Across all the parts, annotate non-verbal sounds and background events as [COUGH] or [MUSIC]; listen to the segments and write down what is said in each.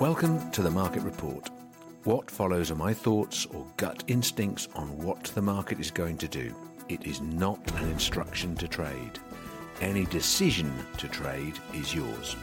Welcome to the Market Report. What follows are my thoughts or gut instincts on what the market is going to do. It is not an instruction to trade. Any decision to trade is yours.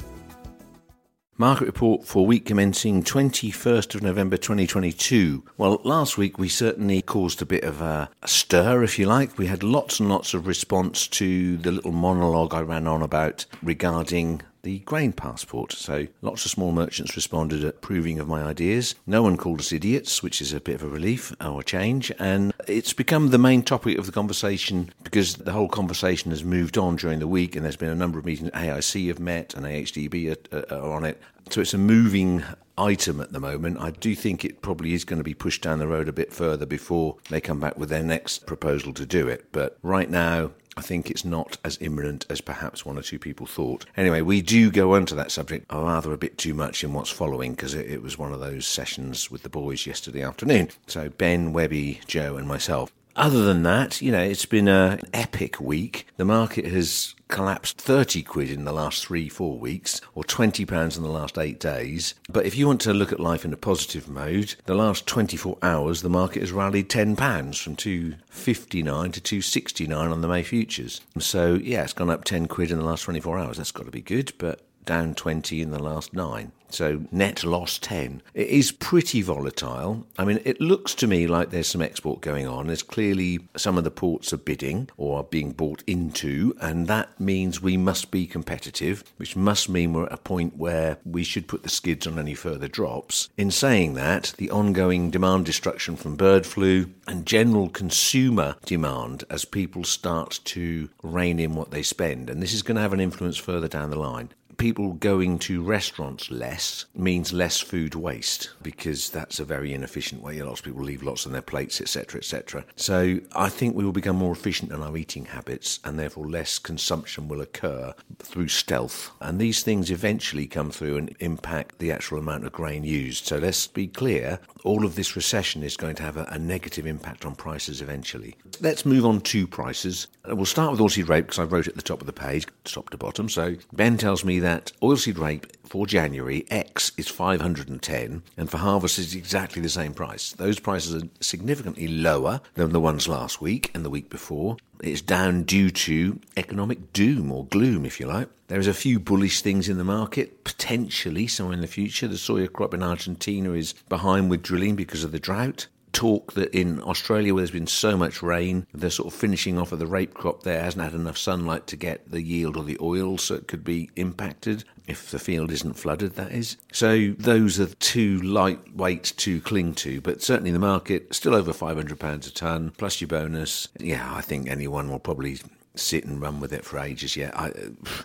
Market report for week commencing 21st of November 2022. Well, last week we certainly caused a bit of a stir, if you like. We had lots and lots of response to the little monologue I ran on about regarding the grain passport. So lots of small merchants responded approving of my ideas. No one called us idiots, which is a bit of a relief or a change. And it's become the main topic of the conversation because the whole conversation has moved on during the week and there's been a number of meetings. AIC have met and AHDB are, are on it. So it's a moving item at the moment. I do think it probably is going to be pushed down the road a bit further before they come back with their next proposal to do it. But right now, I think it's not as imminent as perhaps one or two people thought. Anyway, we do go on to that subject rather a bit too much in what's following because it, it was one of those sessions with the boys yesterday afternoon. So Ben, Webby, Joe, and myself. Other than that, you know, it's been an epic week. The market has collapsed 30 quid in the last three, four weeks, or 20 pounds in the last eight days. But if you want to look at life in a positive mode, the last 24 hours, the market has rallied 10 pounds from 259 to 269 on the May futures. So, yeah, it's gone up 10 quid in the last 24 hours. That's got to be good, but down 20 in the last nine. So net loss 10. It is pretty volatile. I mean, it looks to me like there's some export going on. There's clearly some of the ports are bidding or are being bought into, and that means we must be competitive, which must mean we're at a point where we should put the skids on any further drops. In saying that, the ongoing demand destruction from bird flu and general consumer demand as people start to rein in what they spend, and this is going to have an influence further down the line people going to restaurants less means less food waste because that's a very inefficient way. Lots of people leave lots on their plates, etc., etc. So I think we will become more efficient in our eating habits, and therefore less consumption will occur through stealth. And these things eventually come through and impact the actual amount of grain used. So let's be clear: all of this recession is going to have a, a negative impact on prices eventually. Let's move on to prices. We'll start with oilseed rape because I wrote it at the top of the page, top to bottom. So Ben tells me that that oilseed rape for January X is 510 and for harvest is exactly the same price. Those prices are significantly lower than the ones last week and the week before. It's down due to economic doom or gloom, if you like. There's a few bullish things in the market, potentially somewhere in the future. The soya crop in Argentina is behind with drilling because of the drought talk that in Australia, where there's been so much rain, they're sort of finishing off of the rape crop there, hasn't had enough sunlight to get the yield or the oil, so it could be impacted if the field isn't flooded, that is. So those are too lightweight to cling to, but certainly the market still over £500 a tonne, plus your bonus. Yeah, I think anyone will probably sit and run with it for ages yet.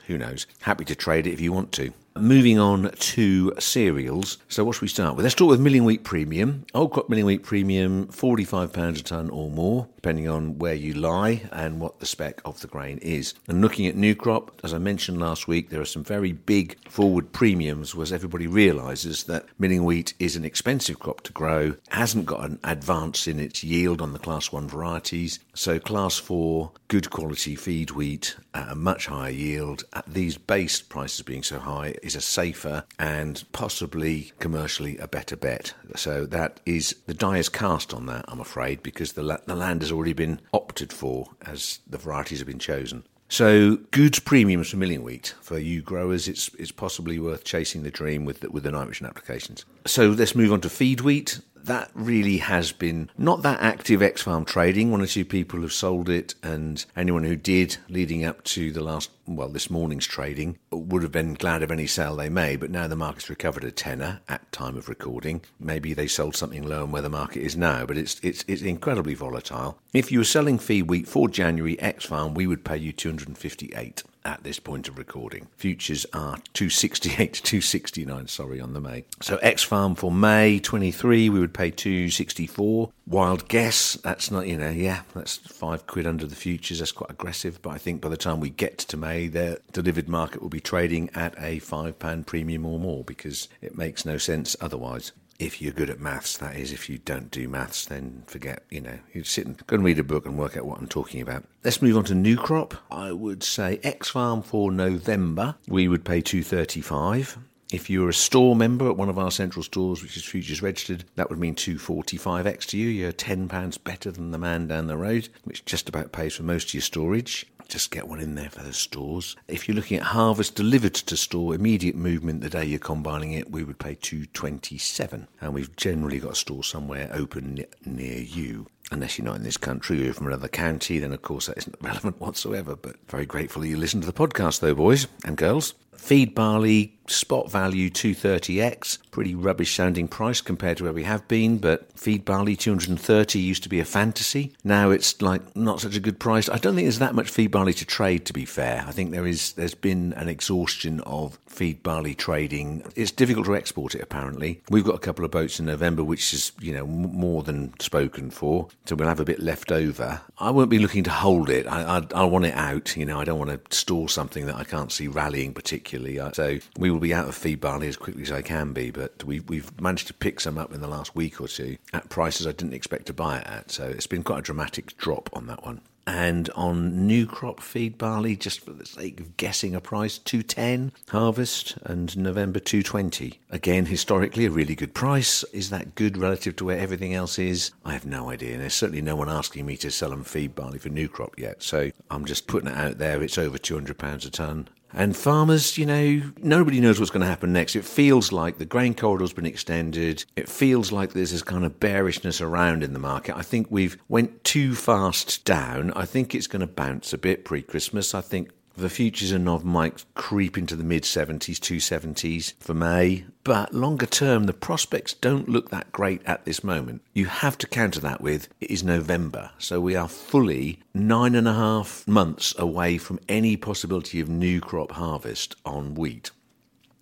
Who knows? Happy to trade it if you want to. Moving on to cereals. So, what should we start with? Let's start with milling wheat premium. Old crop milling wheat premium, £45 a tonne or more, depending on where you lie and what the spec of the grain is. And looking at new crop, as I mentioned last week, there are some very big forward premiums, as everybody realises that milling wheat is an expensive crop to grow, hasn't got an advance in its yield on the class 1 varieties. So, class 4, good quality feed wheat at a much higher yield at these base prices being so high is a safer and possibly commercially a better bet. So that is the die is cast on that, I'm afraid, because the, la- the land has already been opted for as the varieties have been chosen. So goods premiums for milling wheat for you growers, it's it's possibly worth chasing the dream with the, with the nitrogen applications. So let's move on to feed wheat that really has been not that active X Farm trading. One or two people have sold it, and anyone who did leading up to the last, well, this morning's trading would have been glad of any sale they made. But now the market's recovered a tenner at time of recording. Maybe they sold something low on where the market is now, but it's it's it's incredibly volatile. If you were selling feed wheat for January X Farm, we would pay you 258. At this point of recording. Futures are 268 to 269, sorry, on the May. So X Farm for May 23, we would pay 264. Wild guess, that's not, you know, yeah, that's five quid under the futures. That's quite aggressive, but I think by the time we get to May, the delivered market will be trading at a £5 premium or more because it makes no sense otherwise if you're good at maths, that is. If you don't do maths, then forget, you know, you sit and go and read a book and work out what I'm talking about. Let's move on to new crop. I would say X Farm for November, we would pay 235. If you're a store member at one of our central stores, which is futures registered, that would mean 245x to you. You're £10 better than the man down the road, which just about pays for most of your storage just get one in there for the stores. If you're looking at harvest delivered to store, immediate movement the day you're combining it, we would pay 227. And we've generally got a store somewhere open near you. Unless you're not in this country or you're from another county, then of course that isn't [LAUGHS] relevant whatsoever. But very grateful you listen to the podcast, though, boys and girls. Feed barley, spot value 230x, pretty rubbish sounding price compared to where we have been, but feed barley 230 used to be a fantasy. Now it's like not such a good price. I don't think there's that much feed barley to trade to be fair. I think there is there's been an exhaustion of feed barley trading. It's difficult to export it apparently. We've got a couple of boats in November which is, you know, more than spoken for, so we'll have a bit left over. I won't be looking to hold it. I I, I want it out, you know, I don't want to store something that I can't see rallying particularly particularly. So we will be out of feed barley as quickly as I can be, but we, we've managed to pick some up in the last week or two at prices I didn't expect to buy it at. So it's been quite a dramatic drop on that one. And on new crop feed barley, just for the sake of guessing a price, 210 harvest and November 220. Again, historically, a really good price. Is that good relative to where everything else is? I have no idea. And there's certainly no one asking me to sell them feed barley for new crop yet. So I'm just putting it out there. It's over £200 a tonne. And farmers, you know, nobody knows what's going to happen next. It feels like the grain corridor's been extended. It feels like there's this kind of bearishness around in the market. I think we've went too fast down. I think it's going to bounce a bit pre-Christmas. I think the futures in Nov might creep into the mid 70s, 270s for May. But longer term, the prospects don't look that great at this moment. You have to counter that with it is November. So we are fully nine and a half months away from any possibility of new crop harvest on wheat.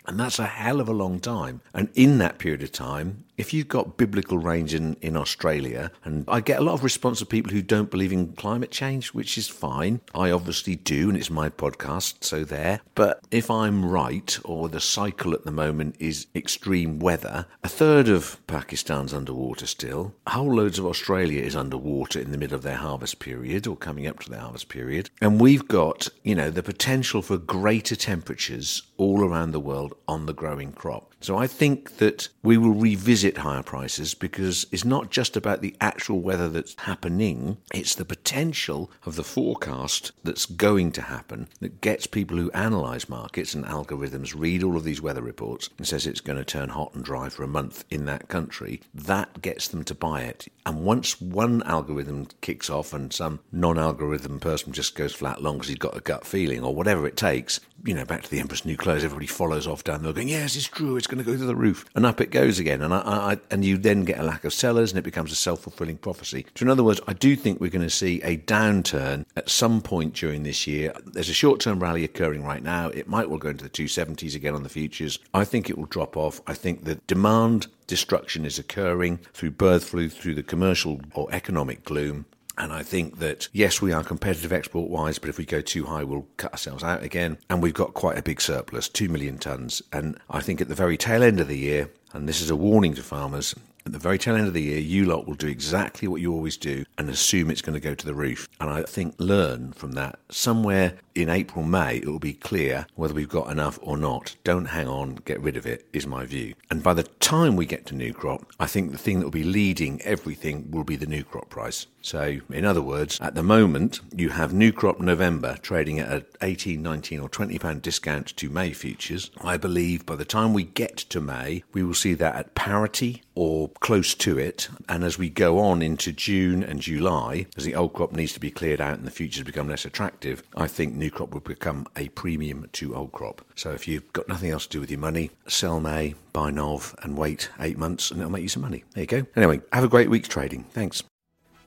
And that's a hell of a long time. And in that period of time, if you've got biblical range in, in Australia, and I get a lot of response of people who don't believe in climate change, which is fine. I obviously do, and it's my podcast, so there. But if I'm right, or the cycle at the moment is extreme weather, a third of Pakistan's underwater still. Whole loads of Australia is underwater in the middle of their harvest period, or coming up to their harvest period. And we've got, you know, the potential for greater temperatures all around the world on the growing crop. So I think that we will revisit higher prices because it's not just about the actual weather that's happening, it's the potential of the forecast that's going to happen that gets people who analyze markets and algorithms read all of these weather reports and says it's going to turn hot and dry for a month in that country. That gets them to buy it. And once one algorithm kicks off and some non algorithm person just goes flat long because he's got a gut feeling or whatever it takes, you know, back to the Emperor's New Clothes, everybody follows off down there going, yes, it's true, it's going to go to the roof. And up it goes again. And, I, I, and you then get a lack of sellers and it becomes a self fulfilling prophecy. So, in other words, I do think we're going to see a downturn at some point during this year. There's a short term rally occurring right now. It might well go into the 270s again on the futures. I think it will drop off. I think the demand destruction is occurring through bird flu, through the commercial or economic gloom. And I think that, yes, we are competitive export wise, but if we go too high, we'll cut ourselves out again. And we've got quite a big surplus, 2 million tonnes. And I think at the very tail end of the year, and this is a warning to farmers, at the very tail end of the year, you lot will do exactly what you always do and assume it's going to go to the roof. And I think learn from that. Somewhere in April, May, it will be clear whether we've got enough or not. Don't hang on, get rid of it, is my view. And by the time we get to new crop, I think the thing that will be leading everything will be the new crop price. So, in other words, at the moment, you have new crop November trading at an 18, 19, or 20 pound discount to May futures. I believe by the time we get to May, we will see that at parity or close to it. And as we go on into June and July, as the old crop needs to be cleared out and the futures become less attractive, I think new crop will become a premium to old crop. So if you've got nothing else to do with your money, sell May, buy Nov, and wait eight months, and it'll make you some money. There you go. Anyway, have a great week's trading. Thanks.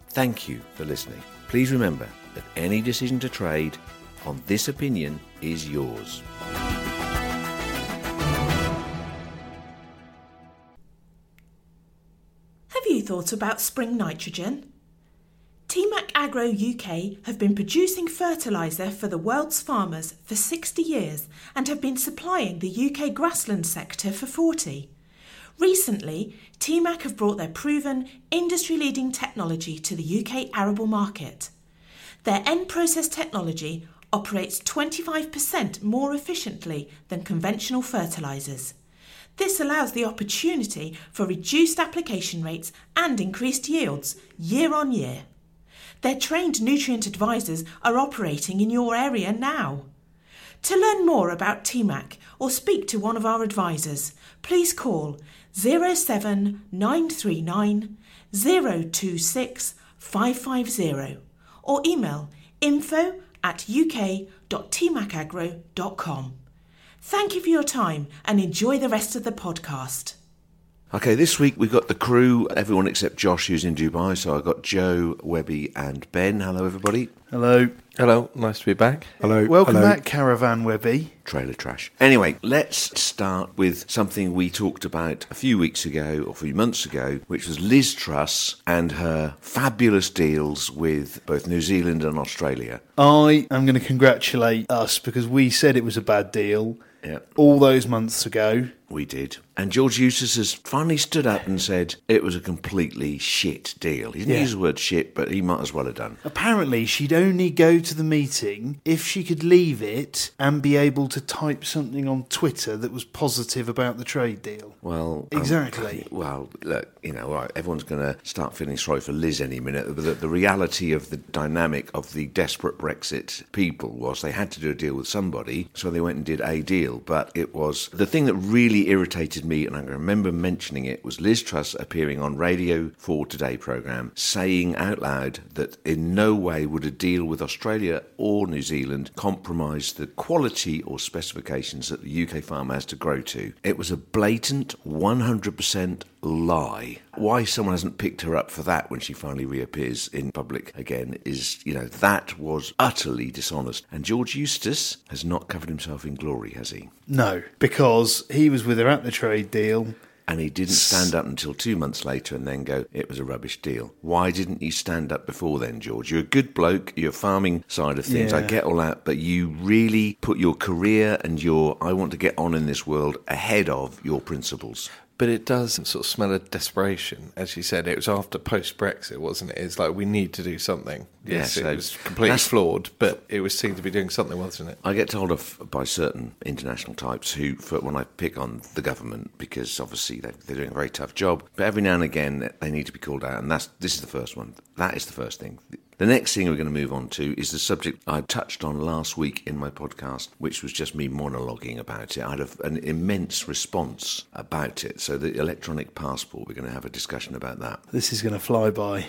Thank you for listening. Please remember that any decision to trade on This Opinion is Yours. Thought about spring nitrogen? Timac Agro UK have been producing fertiliser for the world's farmers for 60 years and have been supplying the UK grassland sector for 40. Recently, Timac have brought their proven, industry leading technology to the UK arable market. Their end process technology operates 25% more efficiently than conventional fertilisers. This allows the opportunity for reduced application rates and increased yields year on year. Their trained nutrient advisors are operating in your area now. To learn more about Timac or speak to one of our advisors, please call 07939 026 550 or email info at uk.timacagro.com. Thank you for your time and enjoy the rest of the podcast. Okay, this week we've got the crew, everyone except Josh, who's in Dubai. So I've got Joe, Webby, and Ben. Hello, everybody. Hello. Hello, nice to be back. Hello. Welcome hello. back, Caravan Webby. Trailer trash. Anyway, let's start with something we talked about a few weeks ago or a few months ago, which was Liz Truss and her fabulous deals with both New Zealand and Australia. I am going to congratulate us because we said it was a bad deal Yeah. all those months ago. We did. And George Eustice has finally stood up and said it was a completely shit deal. He didn't Yeah. use the word shit, but he might as well have done. Apparently, she'd only go to the meeting if she could leave it and be able to type something on Twitter that was positive about the trade deal. Well, um, Exactly. well, look, you know, right, everyone's going to start feeling sorry for Liz any minute. But the, the reality of the dynamic of the desperate Brexit people was they had to do a deal with somebody, so they went and did a deal. But it was the thing that really irritated me, and I remember mentioning it, was Liz Truss appearing on Radio 4 Today programme saying out loud that in no way would a deal with Australia or New Zealand compromise the quality or specifications that the UK farmer has to grow to. It was a blatant 100% lie. Why someone hasn't picked her up for that when she finally reappears in public again is, you know, that was utterly dishonest. And George Eustice has not covered himself in glory, has he? No, because he was with her at the trade deal. And he didn't stand up until two months later and then go, it was a rubbish deal. Why didn't you stand up before then, George? You're a good bloke, you're farming side of things, I get all that, but you really put your career and your I want to get on in this world ahead of your principles. But it does sort of smell of desperation. As you said, it was after post Brexit, wasn't it? It's like we need to do something. Yes, so it was completely flawed, but it was seen to be doing something, wasn't it? I get told off by certain international types who, for when I pick on the government, because obviously they're, they're doing a very tough job. But every now and again, they need to be called out, and that's this is the first one. That is the first thing. The next thing we're going to move on to is the subject I touched on last week in my podcast, which was just me monologuing about it. I had a, an immense response about it. So the electronic passport, we're going to have a discussion about that. This is going to fly by.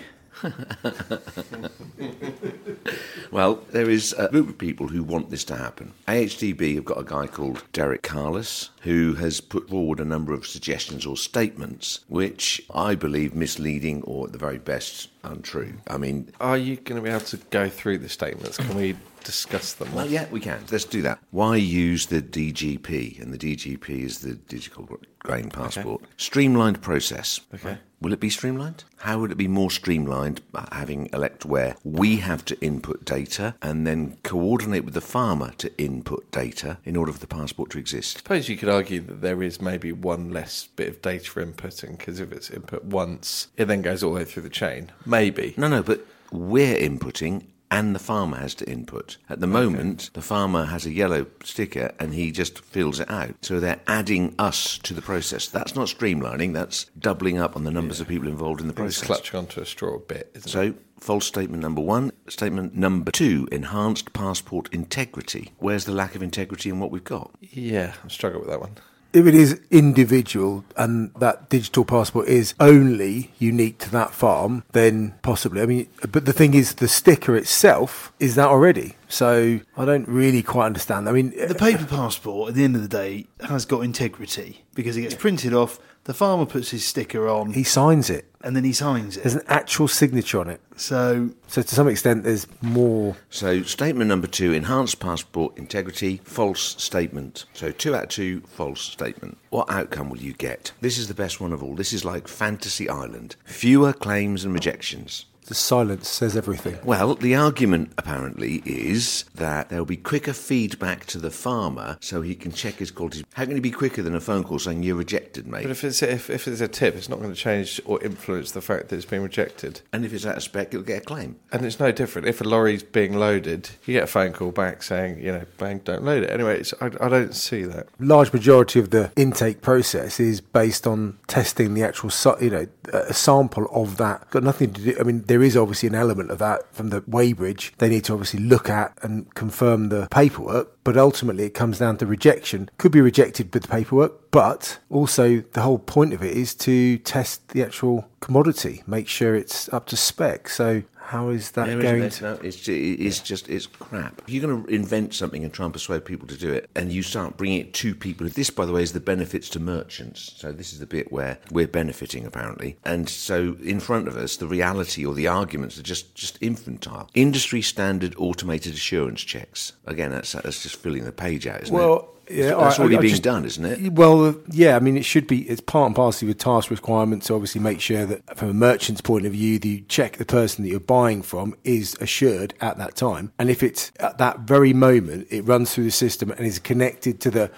Well, there is a group of people who want this to happen. AHDB have got a guy called Derek Carless who has put forward a number of suggestions or statements which I believe misleading or at the very best untrue. I mean, Are you going to be able to go through the statements? Can we discuss them? well, yeah, we can. Let's do that. Why use the DGP? And the DGP is the Digital Grain Passport. Streamlined process. Okay. Will it be streamlined? How would it be more streamlined by having elect where we have to input data and then coordinate with the farmer to input data in order for the passport to exist? I suppose you could argue that there is maybe one less bit of data inputting because if it's input once, it then goes all the way through the chain. Maybe. No, no, but we're inputting and the farmer has to input. At the moment, the farmer has a yellow sticker and he just fills it out. So they're adding us to the process. That's not streamlining, that's doubling up on the numbers of people involved in the It's process. clutching onto a straw a bit, isn't it? So, false statement number one. Statement number two enhanced passport integrity. Where's the lack of integrity in what we've got? Yeah, I struggle with that one. If it is individual and that digital passport is only unique to that farm, then possibly. I mean, but the thing is, the sticker itself is that already. So I don't really quite understand. I mean, The paper passport, at the end of the day, has got integrity because it gets printed off, The farmer puts his sticker on He signs it. and then he signs it. There's an actual signature on it. So So to some extent, there's more. So, statement number two enhanced passport integrity, false statement. So, two out of two, false statement. What outcome will you get? This is the best one of all. This is like Fantasy Island. Fewer claims and rejections. The silence says everything. Well, the argument apparently is that there will be quicker feedback to the farmer so he can check his quality. How can he be quicker than a phone call saying you're rejected, mate? But if it's if, if it's a tip, it's not going to change or influence the fact that it's been rejected. and if it's out of spec, you'll get a claim. And it's no different. If a lorry's being loaded, you get a phone call back saying, you know, bang, don't load it. Anyway, it's, I, I don't see that. Large majority of the intake process is based on testing the actual, you know, a sample of that. Got nothing to do. I mean, there is obviously an element of that from the weighbridge. They need to obviously look at and confirm the paperwork. But ultimately, it comes down to rejection. Could be rejected with the paperwork, but also the whole point of it is to test the actual commodity, make sure it's up to spec. So how is that There going to? No, it's, it's just it's crap. You're going to invent something and try and persuade people to do it, and you start bringing it to people, this, by the way, is the benefits to merchants. So this is the bit where we're benefiting apparently, and so in front of us, the reality or the arguments are just just infantile. Industry standard automated assurance checks. Again, that's that's just filling the page out, isn't Well, it? Yeah, that's I- already I being just- done, isn't it? Well, uh, yeah, I mean, it should be, it's part and parcel with task requirements to obviously make sure that from a merchant's point of view, the check the person that you're buying from is assured at that time. And if it's at that very moment, it runs through the system and is connected to the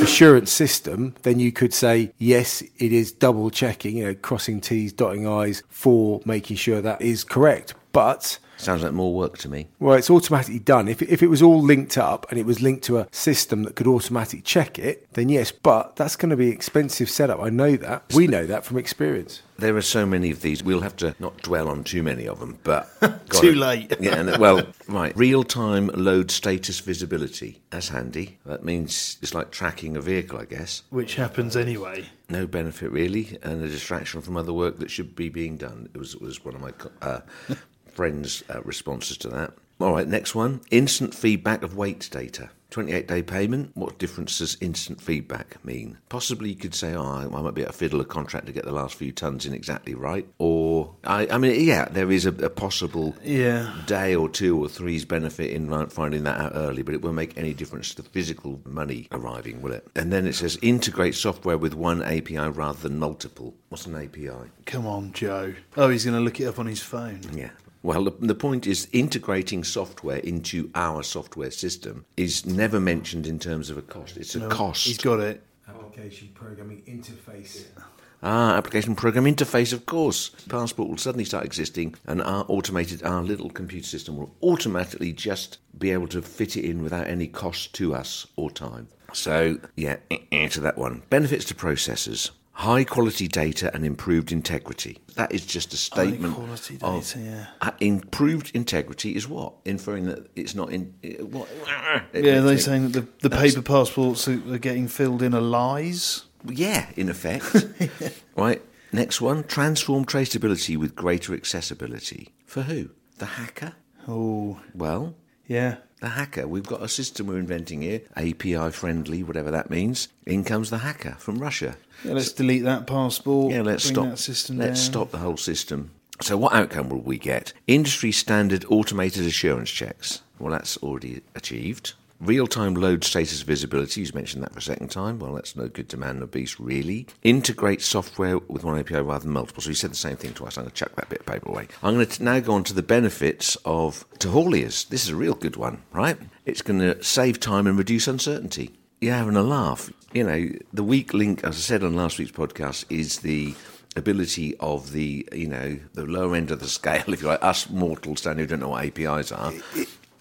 assurance system, then you could say, yes, it is double checking, you know, crossing T's, dotting I's for making sure that is correct. But Sounds like more work to me. well, it's automatically done. If, if it was all linked up and it was linked to a system that could automatically check it, then yes, but that's going to be expensive setup. I know that. We know that from experience. There are so many of these. We'll have to not dwell on too many of them, but [LAUGHS] Too it. late. [LAUGHS] Yeah, and, well, right. Real-time load status visibility. That's handy. That means it's like tracking a vehicle, I guess. which happens anyway. No benefit really, and a distraction from other work that should be being done. It was was one of my uh, friends' uh, responses to that. All right, next one. Instant feedback of weight data. 28 day payment. What difference does instant feedback mean? Possibly you could say, oh, I I might be able to fiddle a contract to get the last few tons in exactly right. Or, I, I mean, yeah, there is a, a possible Yeah. day or two or three's benefit in finding that out early, but it won't make any difference to the physical money arriving, will it? And then it says integrate software with one API rather than multiple. What's an API? Come on, Joe. Oh, he's going to look it up on his phone. Yeah. Well, the, the point is integrating software into our software system is never mentioned in terms of a cost. It's a No, cost. He's got it. Application programming interface. Ah, application program interface, of course. Passport will suddenly start existing, and our automated, our little computer system will automatically just be able to fit it in without any cost to us or time. So, yeah, eh, eh, to that one. Benefits to processors. High quality data and improved integrity. That is just a statement. quality of- yeah. Uh, improved integrity is what? Inferring that it's not in. What? Yeah, they're saying that the, the paper passports that are getting filled in are lies. Yeah, in effect. [LAUGHS] right. Next one transform traceability with greater accessibility. For who? The hacker? Oh, Well, yeah. the hacker. We've got a system we're inventing here, API friendly, whatever that means. In comes the hacker from Russia. Yeah, let's delete that passport. Yeah, let's stop. that system let's down. stop the whole system. So, what outcome will we get? Industry standard automated assurance checks. Well, that's already achieved. Real time load status visibility, you mentioned that for a second time. Well, that's no good to man or beast, really. Integrate software with one API rather than multiple. So, you said the same thing twice. I'm going to chuck that bit of paper away. I'm going to now go on to the benefits of to hauliers. This is a real good one, right? It's going to save time and reduce uncertainty. You're having a laugh. You know, the weak link, as I said on last week's podcast, is the ability of the, you know, the lower end of the [LAUGHS] scale, if you like, us mortals down who don't know what APIs are,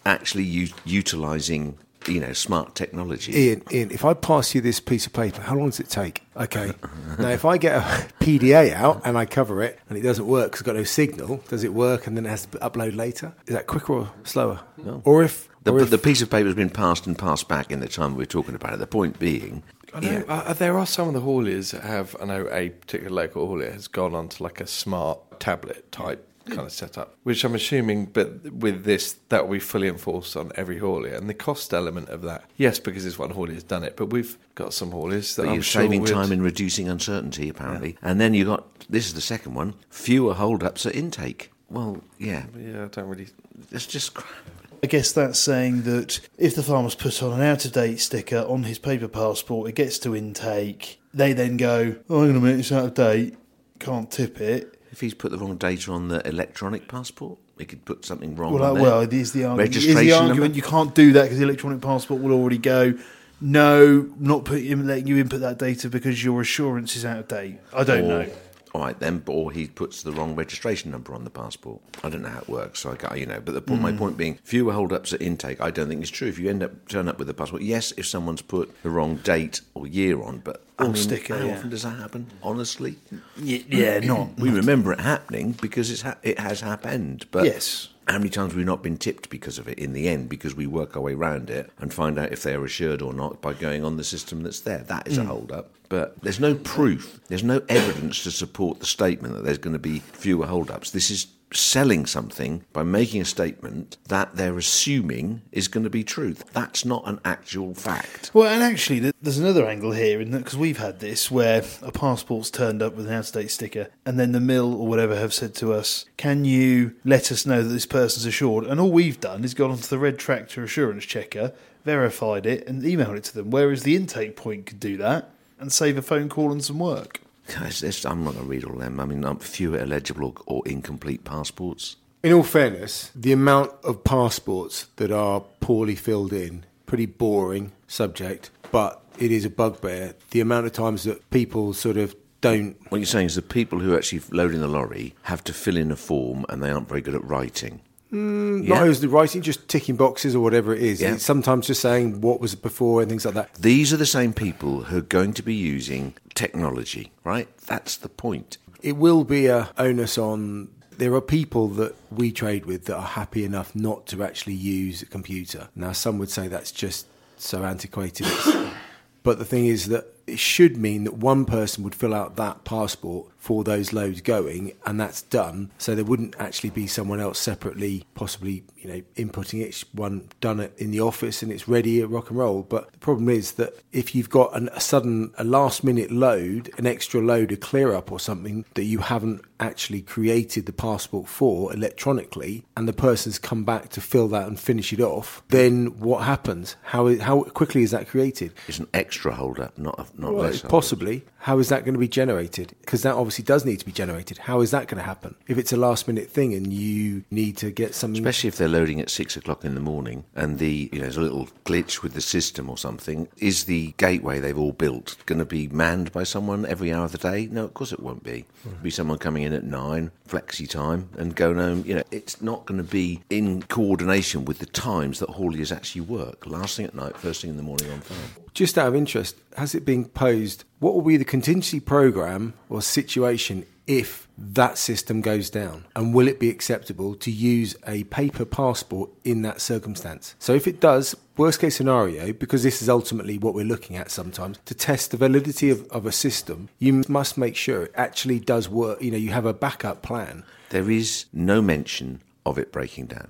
actually u- utilising, you know, smart technology. Ian, Ian, if I pass you this piece of paper, how long does it take? Okay. now, if I get a [LAUGHS] PDA out and I cover it and it doesn't work because it's got no signal, does it work and then it has to upload later? Is that quicker or slower? No. Or if. The, or if the piece of paper has been passed and passed back in the time we're talking about it. The point being, I know uh, there are some of the hauliers that have. I know a particular local haulier has gone on to like a smart tablet type kind of set up, which I'm assuming, but with this, that will be fully enforced on every haulier. And the cost element of that, yes, because this one haulier has done it, but we've got some hauliers that But I'm you're sure saving would- time and reducing uncertainty, apparently. And then you got this is the second one: fewer hold-ups at intake. Well, yeah, Yeah, I don't really. it's just crap. I guess that's saying that if the farmer's put on an out of date sticker on his paper passport, it gets to intake, they then go, oh, hang on a minute, it's out of date, can't tip it. If he's put the wrong data on the electronic passport, he could put something wrong. Well, on there. well, it is the argument. Is the argument number? you can't do that because the electronic passport will already go. No, not put, letting you input that data because your assurance is out of date. I don't Or- know. All right, then, or he puts the wrong registration number on the passport. I don't know how it works, so I got you know. But the point, Hmm. my point being, fewer hold-ups at intake. I don't think it's true. If you end up turn up with a passport, yes, if someone's put the wrong date or year on, but I mean, sticker, How yeah. often does that happen? Honestly, Y- Yeah, not. we remember it happening because it's ha- it has happened. But Yes. How many times we've we not been tipped because of it in the end because we work our way around it and find out if they're assured or not by going on the system that's there? That is a hmm. hold up. But there's no proof, there's no evidence to support the statement that there's going to be fewer hold ups. This is selling something by making a statement that they're assuming is going to be truth. That's not an actual fact. Well, and actually, there's another angle here because we've had this where a passport's turned up with an out-of-date sticker, and then the mill or whatever have said to us, "Can you let us know that this person's assured?" And all we've done is gone onto the Red Tractor Assurance Checker, verified it, and emailed it to them. Whereas the intake point could do that and save a phone call and some work. Guys, this, I'm not going to read all them. I mean, um, fewer illegible or, or incomplete passports. In all fairness, the amount of passports that are poorly filled in, pretty boring subject, but it is a bugbear. The amount of times that people sort of don't. What you're saying is the people who actually load in the lorry have to fill in a form and they aren't very good at writing. Mm, not always the writing, just ticking boxes or whatever it is. Yeah. It's sometimes just saying what was before and things like that. These are the same people who are going to be using technology, right? That's the point. It will be a onus on. There are people that we trade with that are happy enough not to actually use a computer. Now, some would say that's just so antiquated. [COUGHS] But the thing is that it should mean that one person would fill out that passport for those loads going, and that's done. So there wouldn't actually be someone else separately, possibly, you know, inputting it. One done it in the office and it's ready at rock and roll. But the problem is that if you've got an, a sudden, a last minute load, an extra load, a clear up or something that you haven't actually created the passport for electronically, and the person's come back to fill that and finish it off, then what happens? How how quickly is that created? It's an extra hold up, not a, not Well, less. possibly. How is that going to be generated? Because that obviously does need to be generated. How is that going to happen? If it's a last minute thing and you need to get something. Especially if they're loading at six o'clock in the morning and the you know there's a little glitch with the system or something. Is the gateway they've all built going to be manned by someone every hour of the day? No, of course it won't be. It'll be someone coming in at nine, flexi time, and going home. You know, it's not going to be in coordination with the times that hauliers actually work. Last thing at night, first thing in the morning on farm. Just out of interest, has it been posed? What will be the contingency program or situation if that system goes down? And will it be acceptable to use a paper passport in that circumstance? So, if it does, worst case scenario, because this is ultimately what we're looking at sometimes, to test the validity of, of a system, you must make sure it actually does work. You know, you have a backup plan. There is no mention of it breaking down.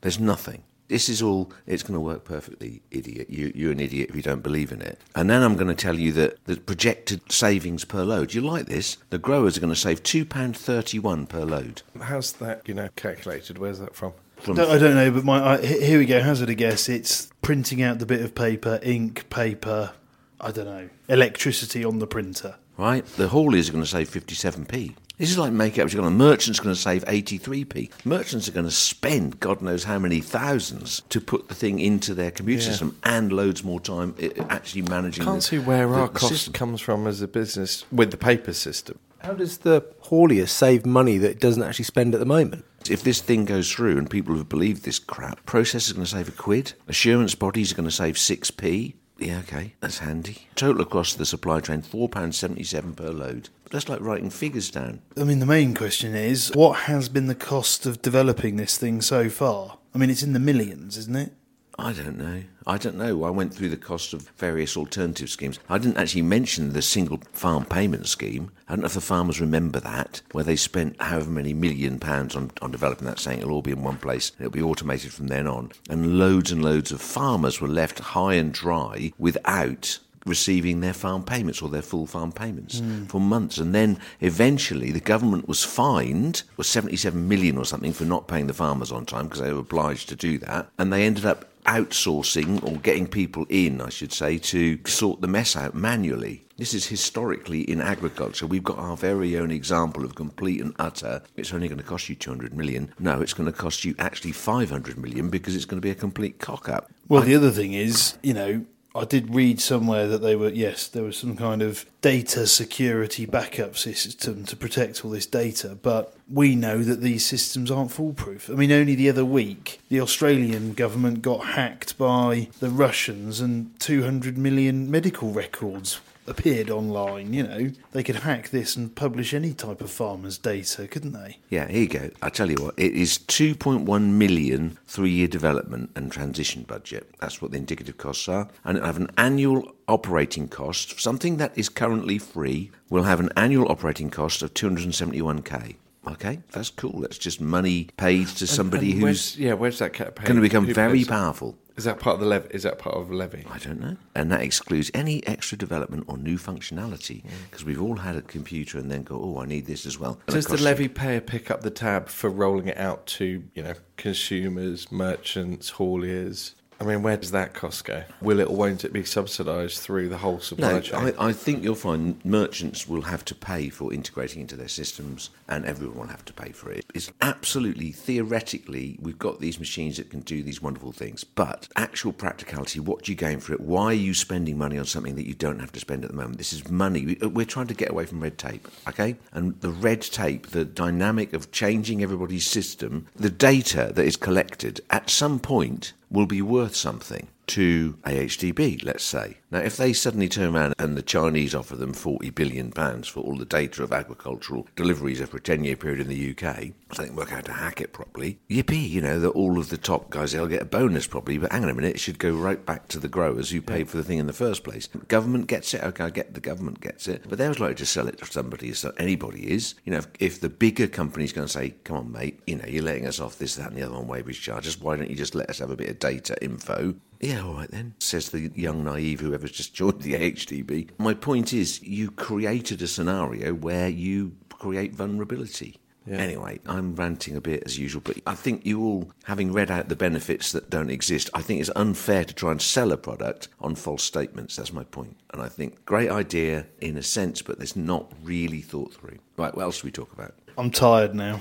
There's nothing. This is all, it's going to work perfectly, idiot. You, you're an idiot if you don't believe in it. And then I'm going to tell you that the projected savings per load, you like this? The growers are going to save £2.31 per load. How's that, you know, calculated? Where's that from? From I don't know, but my I, here we go. Hazard a guess. It's printing out the bit of paper, ink, paper. I don't know, electricity on the printer. right? The hauliers are going to save 57p. This is like make up. You're going to merchants are going to save 83p. Merchants are going to spend God knows how many thousands to put the thing into their computer Yeah. system and loads more time actually managing. Can't the, see where the- our the cost system. comes from as a business with the paper system. How does the haulier save money that it doesn't actually spend at the moment? If this thing goes through and people have believed this crap, processors are going to save a quid. Assurance bodies are going to save 6p. Yeah, okay, that's handy. Total across the supply chain, £4.77 per load. That's like writing figures down. I mean, the main question is what has been the cost of developing this thing so far? I mean, it's in the millions, isn't it? I don't know. I don't know. I went through the cost of various alternative schemes. I didn't actually mention the single farm payment scheme. I don't know if the farmers remember that, where they spent however many million pounds on, on developing that, saying it'll all be in one place and it'll be automated from then on. And loads and loads of farmers were left high and dry without receiving their farm payments or their full farm payments hmm. for months. And then eventually the government was fined, was 77 million or something for not paying the farmers on time because they were obliged to do that. And they ended up outsourcing or getting people in, I should say, to sort the mess out manually. This is historically in agriculture. We've got our very own example of complete and utter. It's only going to cost you 200 million. No, it's going to cost you actually 500 million because it's going to be a complete cock up. Well, the other thing is, you know, I did read somewhere that they were, yes, there was some kind of data security backup system to protect all this data, but we know that these systems aren't foolproof. I mean, only the other week, the Australian government got hacked by the Russians and 200 million medical records appeared online. You know, they could hack this and publish any type of farmer's data, couldn't they? Yeah, here you go. I tell you what, it is 2.1 million three-year development and transition budget. That's what the indicative costs are, and it'll have an annual operating cost. Something that is currently free will have an annual operating cost of 271k. Okay, that's cool. That's just money paid to somebody And who's where's- yeah, where's that cat paid? going to become very pays? powerful. Is that part of the levy? Is that part of the levy? I don't know. And that excludes any extra development or new functionality because we've all had a computer and then go, oh, I need this as well. Does the levy payer pick up the tab for rolling it out to you know consumers, merchants, hauliers? I mean, where does that cost go? Will it or won't it be subsidised through the whole supply No, chain? I, I think you'll find merchants will have to pay for integrating into their systems, and everyone will have to pay for it. It's absolutely theoretically we've got these machines that can do these wonderful things, but actual practicality, what do you gain for it? Why are you spending money on something that you don't have to spend at the moment? This is money. We- uh, We're trying to get away from red tape, okay? And the red tape, the dynamic of changing everybody's system, the data that is collected at some point will be worth something to AHDB, let's say. Now, if they suddenly turn around and the Chinese offer them £40 billion for all the data of agricultural deliveries over a 10 year period in the UK, so they can work out how to hack it properly, yippee, you know, that all of the top guys, they'll get a bonus probably, but hang on a minute, it should go right back to the growers who paid for the thing in the first place. Government gets it, okay, I get the government gets it, but they're as likely to sell it to somebody as anybody is. You know, if, if the bigger company's going to say, come on, mate, you know, you're letting us off this, that, and the other on weighbridge charges, why don't you just let us have a bit of data info? Yeah, all right then, says the young naive whoever's just joined the HDB. My point is, you created a scenario where you create vulnerability. Anyway, I'm ranting a bit as usual, but I think you all, having read out the benefits that don't exist, I think it's unfair to try and sell a product on false statements. That's my point. And I think great idea in a sense, but it's not really thought through. Right, what else do we talk about? I'm tired now.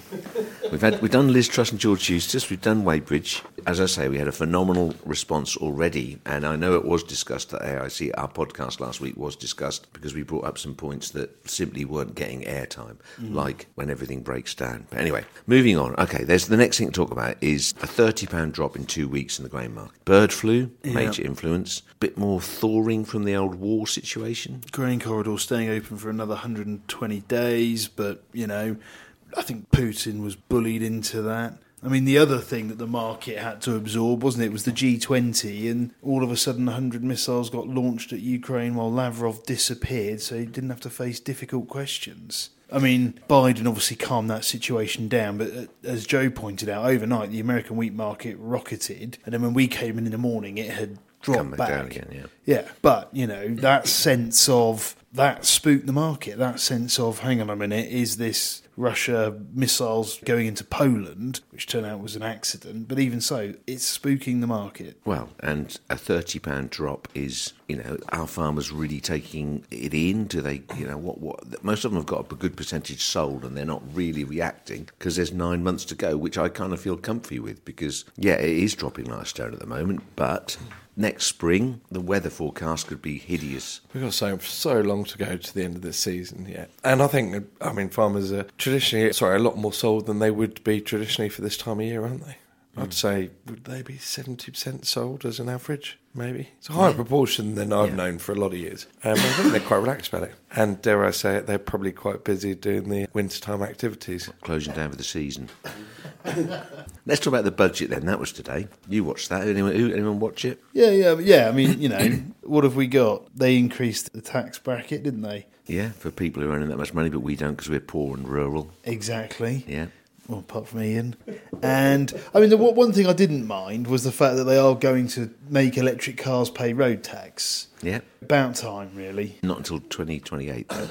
We've had we've done Liz Truss and George Eustice. We've done weighbridge. As I say, we had a phenomenal response already, and I know it was discussed at AIC. Our podcast last week was discussed because we brought up some points that simply weren't getting airtime, mm. like when everything breaks down. But anyway, moving on. Okay, there's the next thing to talk about is a thirty pound drop in two weeks in the grain market. Bird flu, major influence. Bit more thawing from the old war situation. Grain corridor staying open for another 120 days, but you know, I think Putin was bullied into that. I mean, the other thing that the market had to absorb, wasn't it, was the G20, and all of a sudden 100 missiles got launched at Ukraine while Lavrov disappeared, so he didn't have to face difficult questions. I mean, Biden obviously calmed that situation down, but uh, as Joe pointed out, overnight the American wheat market rocketed, and then when we came in in the morning, it had dropped Come back again, yeah. Yeah, but you know that sense of that spooked the market. That sense of hang on a minute, is this Russia missiles going into Poland, which turned out was an accident? But even so, it's spooking the market. Well, and a thirty pound drop is, you know, are farmers really taking it in? Do they, you know, what? What? Most of them have got a good percentage sold, and they're not really reacting because there's nine months to go, which I kind of feel comfy with because yeah, it is dropping like a stone at the moment, but. Next spring, the weather forecast could be hideous. We've got so so long to go to the end of this season yet, and I think I mean farmers are traditionally sorry a lot more sold than they would be traditionally for this time of year, aren't they? I'd say would they be seventy percent sold as an average? Maybe it's a higher proportion than I've Yeah. known for a lot of years. Um, I think they're quite relaxed about it, and dare I say it, they're probably quite busy doing the wintertime activities. Closing down for the season. [LAUGHS] Let's talk about the budget then. That was today. You watched that. Anyone, anyone watch it? Yeah, yeah, yeah. I mean, you know, [COUGHS] what have we got? They increased the tax bracket, didn't they? Yeah, for people who are earning that much money, but we don't because we're poor and rural. Exactly. Yeah. Well, apart from Ian. And I mean, the one one thing I didn't mind was the fact that they are going to make electric cars pay road tax. Yeah. About time, really. Not until 2028, though.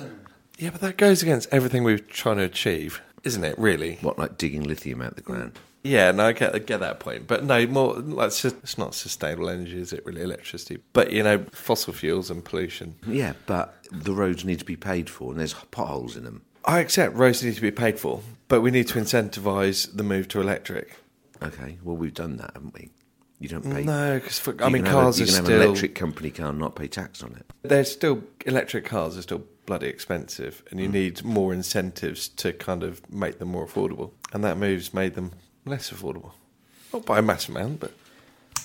Yeah, but that goes against everything we're trying to achieve, isn't it? Really? what, like digging lithium out the ground? Yeah, no, I get, I get that point, but no, more like it's, just- it's not sustainable energy, is it? Really, electricity, but you know, fossil fuels and pollution. Yeah, but the roads need to be paid for, and there's potholes in them. I accept roads need to be paid for, but we need to incentivise the move to electric. Okay, well, we've done that, haven't we? You don't pay. No, because I mean, a- cars you are can have still an electric company car and not pay tax on it. they're still electric cars are still bloody expensive, and you mm. need more incentives to kind of make them more affordable, and that move's made them less affordable, not by a massive amount, but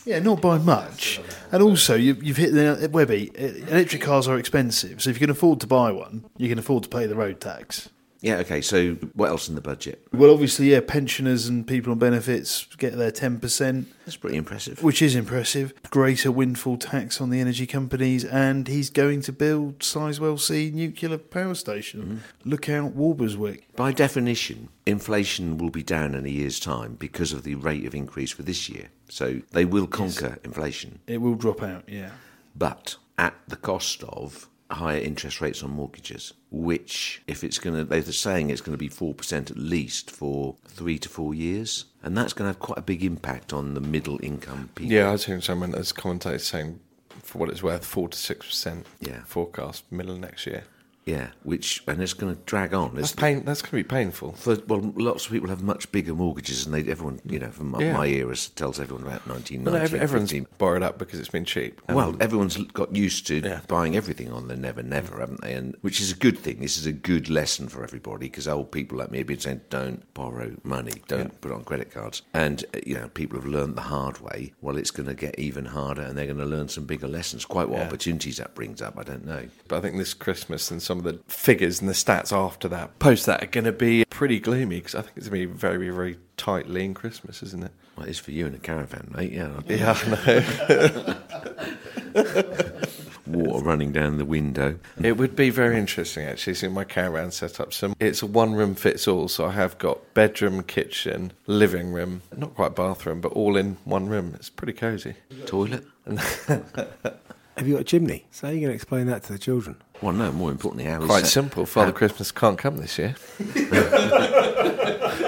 Yeah, not by much. And also, you, you've hit the Webby. Electric cars are expensive, so if you can afford to buy one, you can afford to pay the road tax. Yeah, okay, so what else in the budget? Well, obviously, yeah, pensioners and people on benefits get their ten percent, That's pretty impressive. which is impressive. Greater windfall tax on the energy companies, and he's going to build Sizewell C nuclear power station. Mm-hmm. Look out, Walberswick. By definition, inflation will be down in a year's time because of the rate of increase for this year. So they will conquer inflation, It will drop out. Yeah. but at the cost of higher interest rates on mortgages, which, if it's going to, they're saying it's going to be 4% at least for three to four years. And that's going to have quite a big impact on the middle income people. yeah, I was hearing someone as commentators saying, for what it's worth, four to six percent Yeah. forecast middle of next year. Yeah, which, and it's going to drag on. That's pain. That's going to be painful. For, well, lots of people have much bigger mortgages, and they everyone, you know, from my, Yeah. my era tells everyone about nineteen ninety. ev- everyone's borrowed up because it's been cheap. And Well, everyone's got used to Yeah. buying everything on the Never Never, haven't they? And which is a good thing. This is a good lesson for everybody because old people like me have been saying, "Don't borrow money, don't put it on credit cards." And uh, you know, people have learned the hard way. Well, it's going to get even harder, and they're going to learn some bigger lessons. Quite what Yeah. opportunities that brings up, I don't know. But I think this Christmas and some of the figures and the stats after that, post that, are going to be pretty gloomy because I think it's going to be very, very tight lean Christmas, isn't it? Well, it's for you in a caravan, mate. Yeah, [LAUGHS] Yeah, I know. [LAUGHS] water running down the window. it would be very interesting actually seeing my caravan set up. So it's a one room fits all. So I have got bedroom, kitchen, living room, not quite bathroom, but all in one room. It's pretty cosy. Toilet. [LAUGHS] Have you got a chimney? So how are you going to explain that to the children? Well, no. More importantly, how is Quite that- simple. Father how- Christmas can't come this year. [LAUGHS]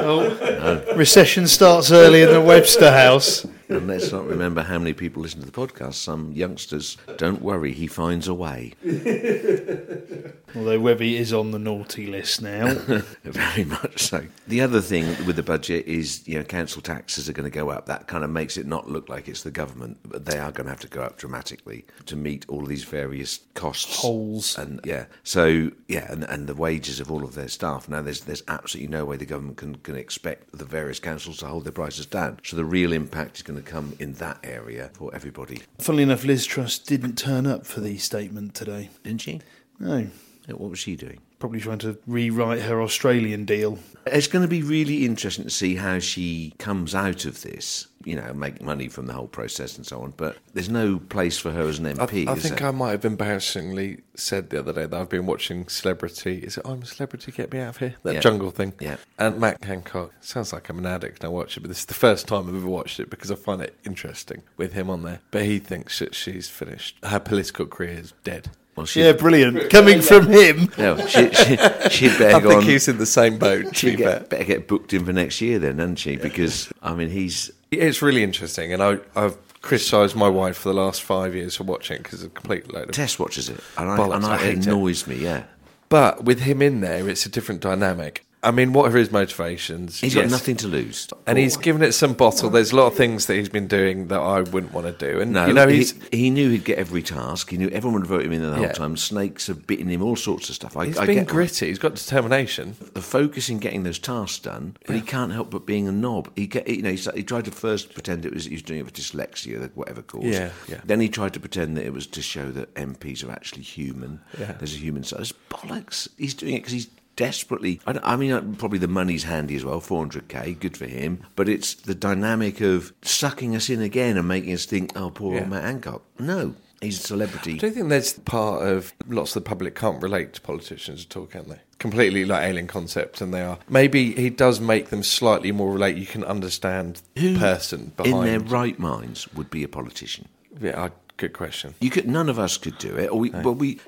Oh, Recession starts early in the Webster house. And let's not remember how many people listen to the podcast. Some youngsters, don't worry, he finds a way. [LAUGHS] Although Webby is on the naughty list now. [LAUGHS] Very much so. The other thing with the budget is, you know, council taxes are going to go up. That kind of makes it not look like it's the government, but they are going to have to go up dramatically to meet all these various costs. Holes. And yeah, so yeah, and, and the wages of all of their staff. Now, there's there's absolutely no way the government can, can expect the various councils to hold their prices down. So the real impact is going to come in that area for everybody, Funnily enough, Liz Truss didn't turn up for the statement today. didn't she? No, What was she doing? Probably trying to rewrite her Australian deal. It's going to be really interesting to see how she comes out of this. You know, make money from the whole process and so on. But there's no place for her as an MP. I is think there? I might have embarrassingly said the other day that I've been watching Celebrity. Is it I'm a Celebrity, Get Me Out of Here? That Yeah. jungle thing. Yeah. And Matt Hancock. Sounds like I'm an addict and I watch it, but this is the first time I've ever watched it because I find it interesting with him on there. But he thinks that she's finished. Her political career is dead. Well, she, Yeah, brilliant. Coming from him. no, she, she, she'd [LAUGHS] better I go think on. he's in the same boat, she'd be fair. get, better get booked in for next year then, doesn't she? Because I mean, he's It's really interesting, and I, I've criticised my wife for the last five years for watching it because it's a complete load of test watches it, and I, Bollocks, and I, I hate it it. annoys me. Yeah, But with him in there, it's a different dynamic. I mean, what are his motivations? he's Yes. got nothing to lose, And he's given it some bottle. There's a lot of things that he's been doing that I wouldn't want to do. And, No, you know, he, he's, he knew he'd get every task. He knew everyone would vote him in the whole Yeah. time. Snakes have bitten him, all sorts of stuff. I, he's I been get that. gritty. He's got determination. the focus in getting those tasks done, but he can't help but being a knob. He get, you know, he, he tried to first pretend it was he was doing it for dyslexia, or whatever cause. Yeah, yeah. Then he tried to pretend that it was to show that MPs are actually human. Yeah. There's a human side. It's bollocks. He's doing it because he's desperately. I, I mean, uh, probably the money's handy as well, 400k, good for him. But it's the dynamic of sucking us in again and making us think, oh, poor Yeah. old Matt Hancock. No, he's a celebrity. Do you think there's part of lots of the public can't relate to politicians at all, can they? Completely like alien concept, and they are. Maybe he does make them slightly more relate. You can understand the person behind. in their right minds would be a politician? Yeah, I- good question. You could. None of us could do it. Or we, but we.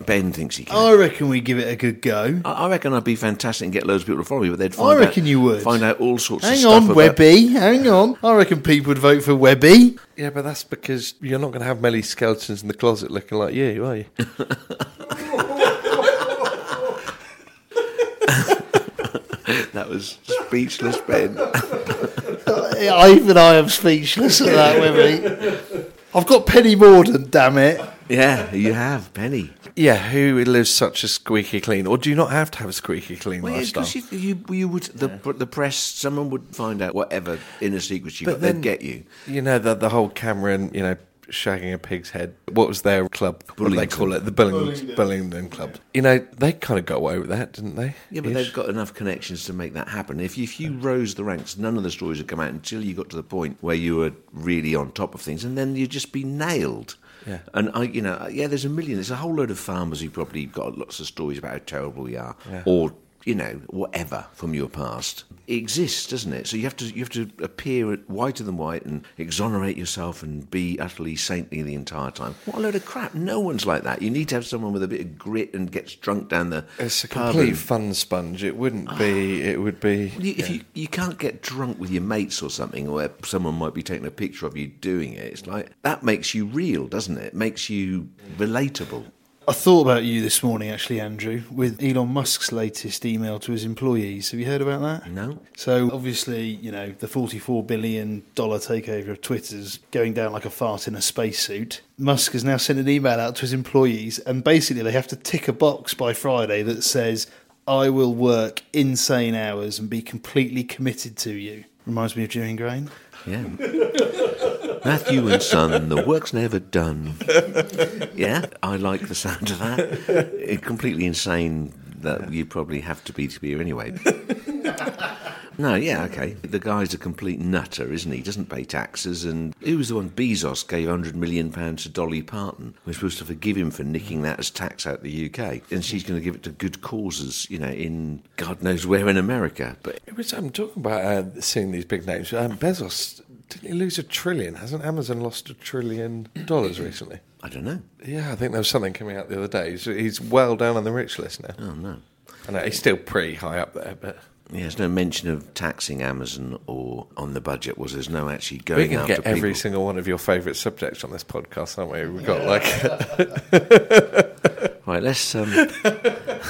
Ben thinks he can. I reckon we give it a good go. I I reckon I'd be fantastic and get loads of people to follow me, but they'd find I reckon out, you would. find out all sorts of Hang stuff on, about Webby. Hang on. I reckon people would vote for Webby. Yeah, but that's because you're not going to have many skeletons in the closet looking like you, are you? [LAUGHS] That was speechless, Ben. [LAUGHS] I, even I am speechless at that, Webby. I've got Penny Mordaunt, damn it. yeah, you have, Penny. Yeah, who lives such a squeaky clean, or do you not have to have a squeaky clean Well, yeah, lifestyle? 'cause you, you, you would the the press, someone would find out whatever inner secrets you But got, then- they'd get you. You know the the whole Cameron, you know, shagging a pig's head. What was their club? What do they call it? The Bullingdon, Bullingdon Club. You know, they kind of got away with that, didn't they? Yeah, but Ish. they've got enough connections to make that happen. If you, if you rose the ranks, none of the stories would come out until you got to the point where you were really on top of things, and then you'd just be nailed. Yeah. And I, you know, yeah, there's a million. There's a whole load of farmers who probably got lots of stories about how terrible we are, Yeah. or you know, whatever from your past. It exists, doesn't it? So you have to you have to appear whiter than white and exonerate yourself and be utterly saintly the entire time. What a load of crap! No one's like that. You need to have someone with a bit of grit and gets drunk down the. It's a complete and- fun sponge. It wouldn't be. Ah. It would be. Well, you, if you you can't get drunk with your mates or something, or someone might be taking a picture of you doing it, it's like that makes you real, doesn't it? it? Makes you relatable. I thought about you this morning, actually, Andrew, with Elon Musk's latest email to his employees. Have you heard about that? No. So obviously, you know, the forty-four billion dollar takeover of Twitter's going down like a fart in a spacesuit. Musk has now sent an email out to his employees, and basically they have to tick a box by Friday that says, "I will work insane hours and be completely committed to you." Reminds me of Jimmy Grain. Yeah. [LAUGHS] Matthew and Son, the work's never done. Yeah, I like the sound of that. It, completely insane that you probably have to be to be here anyway. No, yeah, okay. The guy's a complete nutter, isn't he? He doesn't pay taxes, and who was the one? Bezos gave hundred million pounds to Dolly Parton. We're supposed to forgive him for nicking that as tax out the UK, and she's going to give it to good causes, you know, in God knows where in America. But was, I'm talking about uh, seeing these big names. Um, Bezos didn't he lose a trillion? Hasn't Amazon lost a trillion dollars recently? I don't know. Yeah, I think there was something coming out the other day. He's, he's well down on the rich list now. Oh no. I know he's still pretty high up there, but Yeah, there's no mention of taxing Amazon or on the budget. Was there's no actually going we can after get every single one of your favourite subjects on this podcast, aren't we? We've got like [LAUGHS] [LAUGHS] Right, let's. Um,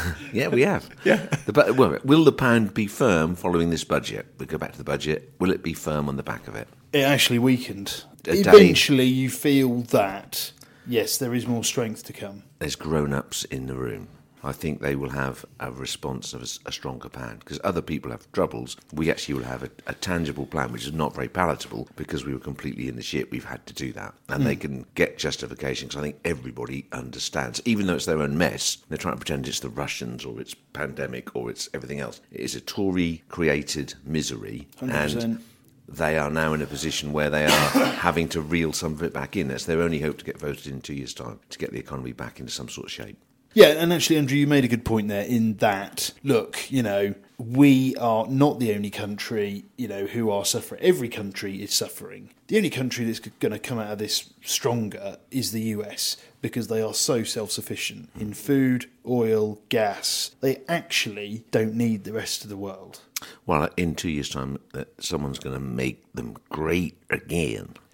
[LAUGHS] yeah, we have. [LAUGHS] Yeah. The, bu- well, will the pound be firm following this budget? We go back to the budget. Will it be firm on the back of it? It actually weakened. Uh, A day. Eventually, you feel that yes, there is more strength to come. There's grown-ups in the room. I think they will have a response of a stronger pound because other people have troubles. We actually will have a, a tangible plan, which is not very palatable because we were completely in the shit. We've had to do that, and they hmm. can get justification because I think everybody understands, even though it's their own mess. They're trying to pretend it's the Russians or it's pandemic or it's everything else. It is a Tory-created misery, 100%. and they are now in a position where they are [COUGHS] having to reel some of it back in. That's their only hope to get voted in two years' time to get the economy back into some sort of shape. Yeah, and actually, Andrew, you made a good point there in that, look, you know, we are not the only country, you know, who are suffering. Every country is suffering. The only country that's going to come out of this stronger is the US because they are so self sufficient in food, oil, gas. They actually don't need the rest of the world. Well, in two years' time, uh, someone's going to make them great again. [LAUGHS]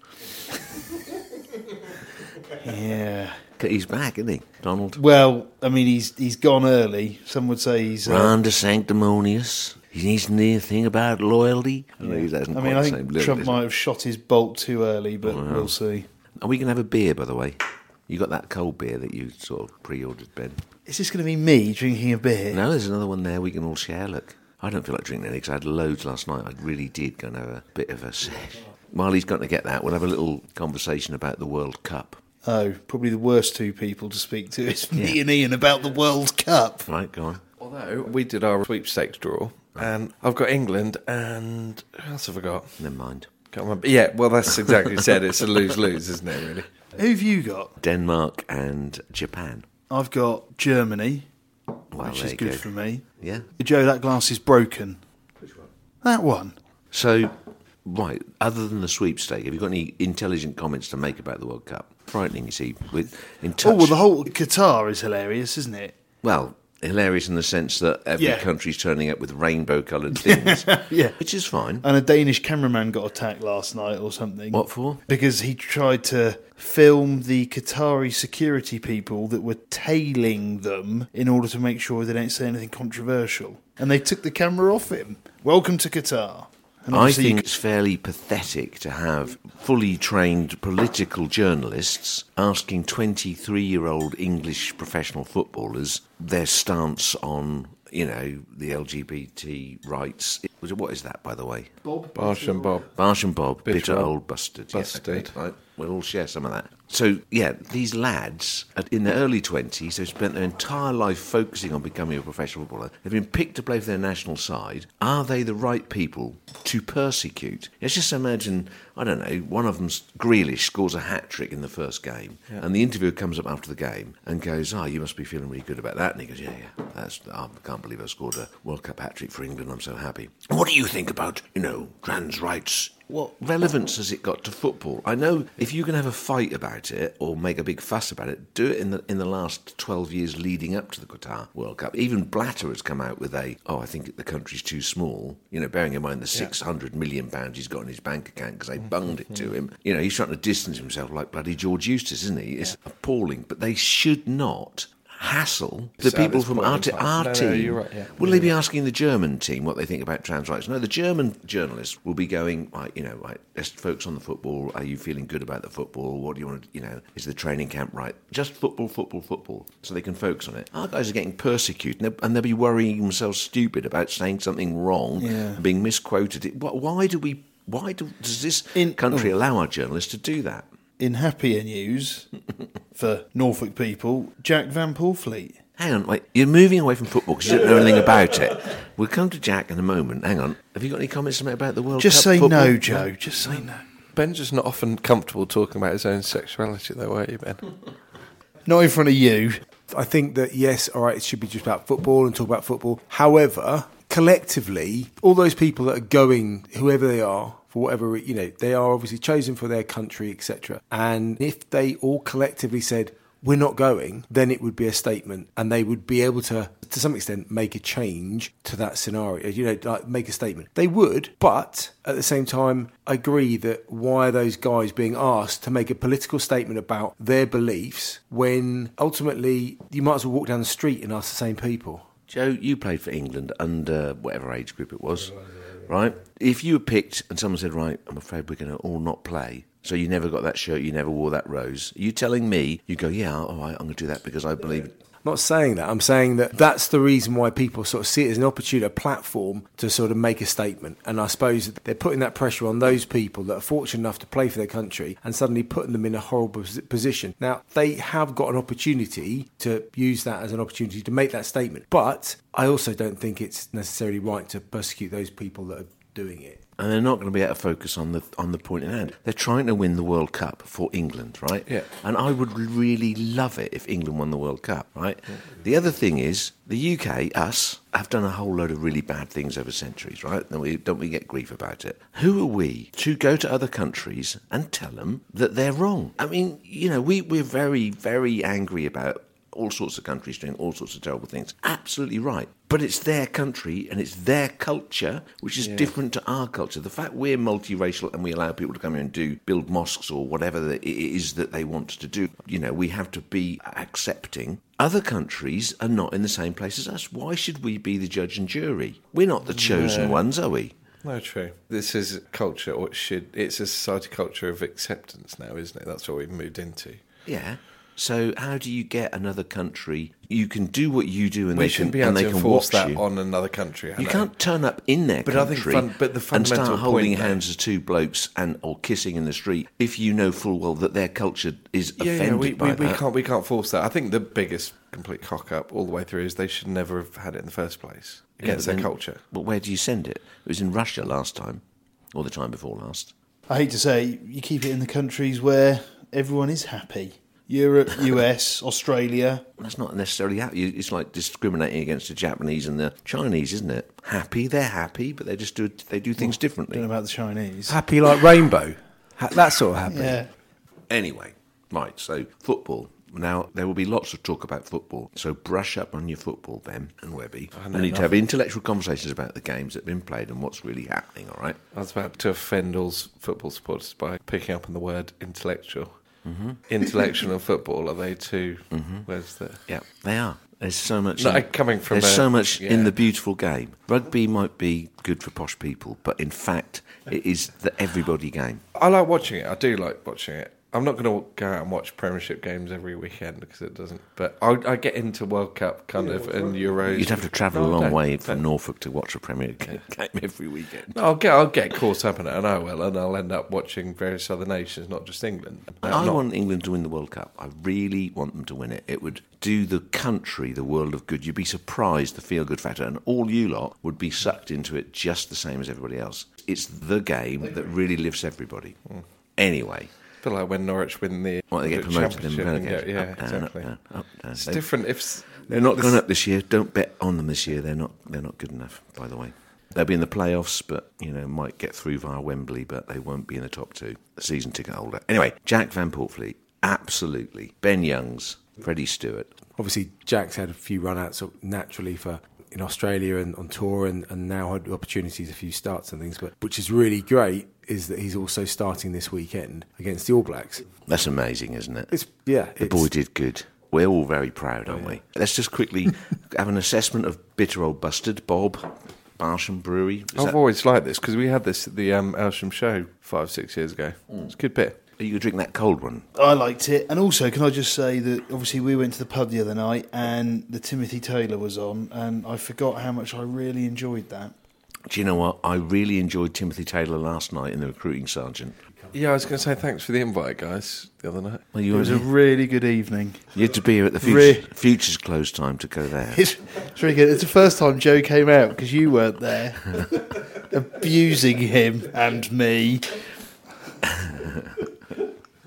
Yeah. He's back, isn't he, Donald? Well, I mean, he's he's gone early. Some would say he's. Uh, Ron DeSanctimonious. He needs anything about loyalty. I, know I mean, I think Trump he? might have shot his bolt too early, but we'll see. Are we going to have a beer, by the way? You got that cold beer that you sort of pre-ordered, Ben? Is this going to be me drinking a beer? No, there's another one there we can all share. Look, I don't feel like drinking any because I had loads last night. I really did go and have a bit of a sesh. While he's got to get that, we'll have a little conversation about the World Cup. Oh, probably the worst two people to speak to is me and Ian about the World Cup. Right, go on. Although we did our sweepstakes draw, and I've got England, and who else have I got? Never mind. Can't remember. Yeah, well, that's exactly said. It's a lose lose, isn't it? Really. Who've you got? Denmark and Japan. I've got Germany, Well, which is good go. for me. Yeah. Joe, that glass is broken. Which one? That one. So, right, other than the sweepstake, have you got any intelligent comments to make about the World Cup? Frightening, you see. With in touch. Oh, well, the whole Qatar is hilarious, isn't it? Well, hilarious in the sense that every Yeah. country's turning up with rainbow-coloured [LAUGHS] things, Yeah. which is fine. And a Danish cameraman got attacked last night or something. What for? Because he tried to film the Qatari security people that were tailing them in order to make sure they don't say anything controversial. And they took the camera off him. Welcome to Qatar. And I think it's fairly pathetic to have fully trained political journalists asking 23 year old English professional footballers their stance on, you know, the LGBT rights. Was it- What is that, by the way? Barsh and Bob. Barsh and Bob, bitter, Bitter old old bastards. Yeah, bastard. okay, right. We'll all share some of that. So, yeah, these lads in their early 20s, they've spent their entire life focusing on becoming a professional footballer. They've been picked to play for their national side. Are they the right people to persecute? Let's just imagine, I don't know, one of them's Grealish scores a hat trick in the first game, and the interviewer comes up after the game and goes, Oh, you must be feeling really good about that. And he goes, Yeah, yeah, that's, I can't believe I scored a World Cup hat trick for England. I'm so happy. What do you think about, you know, trans rights? What relevance has it got to football? I know if you can have a fight about it or make a big fuss about it, do it in the in the last twelve years leading up to the Qatar World Cup. Even Blatter has come out with a, oh, I think the country's too small. You know, bearing in mind the six hundred million pounds he's got in his bank account because they mm-hmm. bunged it to him. You know, he's trying to distance himself like bloody George Eustice, isn't he? It's appalling. But they should not hassle the So people from our, t- our No, no, team. you're right, yeah. Will they be asking the German team what they think about trans rights? No, the German journalists will be going, right, you know, right, let's focus on the football. Are you feeling good about the football? What do you want to, you know, is the training camp right? Just football, football, football. So they can focus on it. Our guys are getting persecuted and they'll, and they'll be worrying themselves stupid about saying something wrong, Yeah. and being misquoted. Why do we, why do, does this In- country oh. allow our journalists to do that? In happier news [LAUGHS] for Norfolk people, Jack Van Poortvliet. Hang on, wait. You're moving away from football because you don't know anything [LAUGHS] about it. We'll come to Jack in a moment. Hang on. Have you got any comments to make about the World Just Cup say football? no, Joe. Just say no. Ben's just not often comfortable talking about his own sexuality, though, are you, Ben? [LAUGHS] Not in front of you. I think that yes, all right, it should be just about football and talk about football. However, collectively, all those people that are going, whoever they are, for whatever you know, they are obviously chosen for their country, etc. And if they all collectively said we're not going, then it would be a statement, and they would be able to, to some extent, make a change to that scenario. You know, like make a statement. They would, but at the same time, I agree that why are those guys being asked to make a political statement about their beliefs when ultimately you might as well walk down the street and ask the same people. Joe, you played for England under whatever age group it was, right? If you were picked and someone said, right, I'm afraid we're going to all not play, so you never got that shirt, you never wore that rose, are you telling me, you go, yeah, all right, I'm going to do that because I believe. I'm not saying that. I'm saying that that's the reason why people sort of see it as an opportunity, a platform to sort of make a statement. And I suppose they're putting that pressure on those people that are fortunate enough to play for their country and suddenly putting them in a horrible position. Now, they have got an opportunity to use that as an opportunity to make that statement. But I also don't think it's necessarily right to persecute those people that are doing it. And they're not going to be able to focus on the on the point in hand. They're trying to win the World Cup for England, right? Yeah. And I would really love it if England won the World Cup, right? The other thing is the UK, us, have done a whole load of really bad things over centuries, right? Don't we, don't we get grief about it? Who are we to go to other countries and tell them that they're wrong? I mean, you know, we, we're very, very angry about all sorts of countries doing all sorts of terrible things. Absolutely right. But it's their country and it's their culture, which is different to our culture. The fact we're multiracial and we allow people to come here and do build mosques or whatever it is that they want to do, you know, we have to be accepting. Other countries are not in the same place as us. Why should we be the judge and jury? We're not the chosen ones, are we? No, true. This is a culture, or it should. It's a society culture of acceptance now, isn't it? That's what we've moved into. Yeah. So how do you get another country? You can do what you do, and We they shouldn't can, be able and they to can enforce watch that you. on another country. I You know. can't turn up in their But I think country fun- but the and start holding point there- hands as two blokes and or kissing in the street if you know full well that their culture is Yeah, offended yeah, we, by we, we can't we can't force that. I think the biggest complete cock up all the way through is they should never have had it in the first place against but their then- culture. But where do you send it? It was in Russia last time, or the time before last. I hate to say, you keep it in the countries where everyone is happy. Europe, US, Australia. That's not necessarily happy. It's like discriminating against the Japanese and the Chinese, isn't it? Happy, they're happy, but they just do they do things Don't know differently. about the Chinese. Happy like rainbow. Ha- that sort of happy. Yeah. Anyway, right. So football. Now there will be lots of talk about football. So brush up on your football, Ben and Webby. We need to have intellectual conversations about the games that have been played and what's really happening. All right. I was about to offend all football supporters by picking up on the word intellectual. Mm-hmm. Intellectual and football are they 2 Where's the Yeah, they are. There's so much. No, in- coming from there's a- so much in the beautiful game. Rugby might be good for posh people, but in fact, it is the everybody game. I like watching it. I do like watching it. I'm not going to go out and watch Premiership games every weekend because it doesn't. But I, I get into World Cup kind of and Euros. You'd have to travel No, a I long don't. way from Norfolk to watch a Premier League [LAUGHS] game every weekend. I'll get I'll get caught up in it, and I will, and I'll end up watching various other nations, not just England. I Not- want England to win the World Cup. I really want them to win it. It would do the country the world of good. You'd be surprised the feel good factor, and all you lot would be sucked into it just the same as everybody else. It's the game that really lifts everybody. Hmm. Anyway, I feel like when Norwich win the well, they get promoted and championship and relegated. get- yeah, Up, down, exactly. up, down, up, down. It's they, different. If they're not this- going up this year. Don't bet on them this year. They're not. They're not good enough. By the way, they'll be in the playoffs, but you know might get through via Wembley, but they won't be in the top two. The season ticket holder. Anyway, Jack Van Poortvliet, absolutely. Ben Youngs, Freddie Steward. Obviously, Jack's had a few runouts naturally for in Australia and on tour, and, and now had opportunities, a few starts and things. But which is really great is that he's also starting this weekend against the All Blacks. That's amazing, isn't it? It's yeah, the it's, boy did good. We're all very proud, aren't we? Let's just quickly [LAUGHS] have an assessment of Bitter Old Bustard, Bob, Barsham Brewery. Is I've that- always liked this because we had this at the um, Aylsham show five six years ago. It's a good bit. Are you going drink that cold one? I liked it. And also, can I just say that obviously we went to the pub the other night and the Timothy Taylor was on, and I forgot how much I really enjoyed that. Do you know what? I really enjoyed Timothy Taylor last night in the recruiting sergeant. Yeah, I was going to say thanks for the invite, guys. The other night. Well, It was a were, really good evening. you had to be here at the Re- Future's close time to go there. It's, it's really good. It's the first time Joe came out because you weren't there, [LAUGHS] abusing him and me.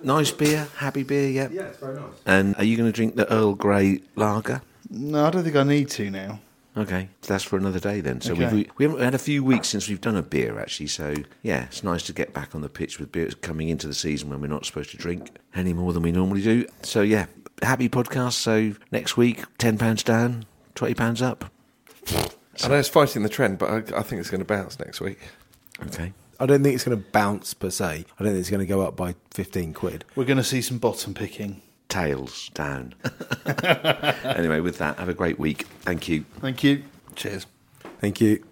Nice beer, happy beer, yeah. yeah, it's very nice. And are you going to drink the Earl Grey lager? No, I don't think I need to now. Okay, that's for another day then. So Okay. we've, we haven't had a few weeks since we've done a beer actually. So yeah, it's nice to get back on the pitch with beers coming into the season when we're not supposed to drink any more than we normally do. So yeah, happy podcast. So next week, ten pounds down, twenty pounds up. I know it's fighting the trend, but I, I think it's going to bounce next week. Okay. I don't think it's going to bounce per se. I don't think it's going to go up by fifteen quid. We're going to see some bottom picking. Tails down. [LAUGHS] anyway, with that, have a great week. Thank you. Thank you. Cheers. Thank you.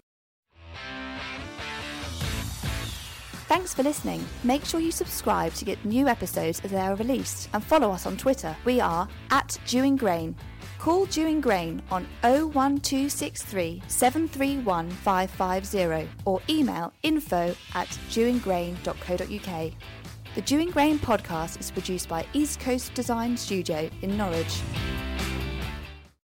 Thanks for listening. Make sure you subscribe to get new episodes as they are released and follow us on Twitter. We are at Dewing Grain. Call Dewing Grain on 01263 731 550 or email info at dewinggrain.co.uk. The Dewing Grain podcast is produced by East Coast Design Studio in Norwich.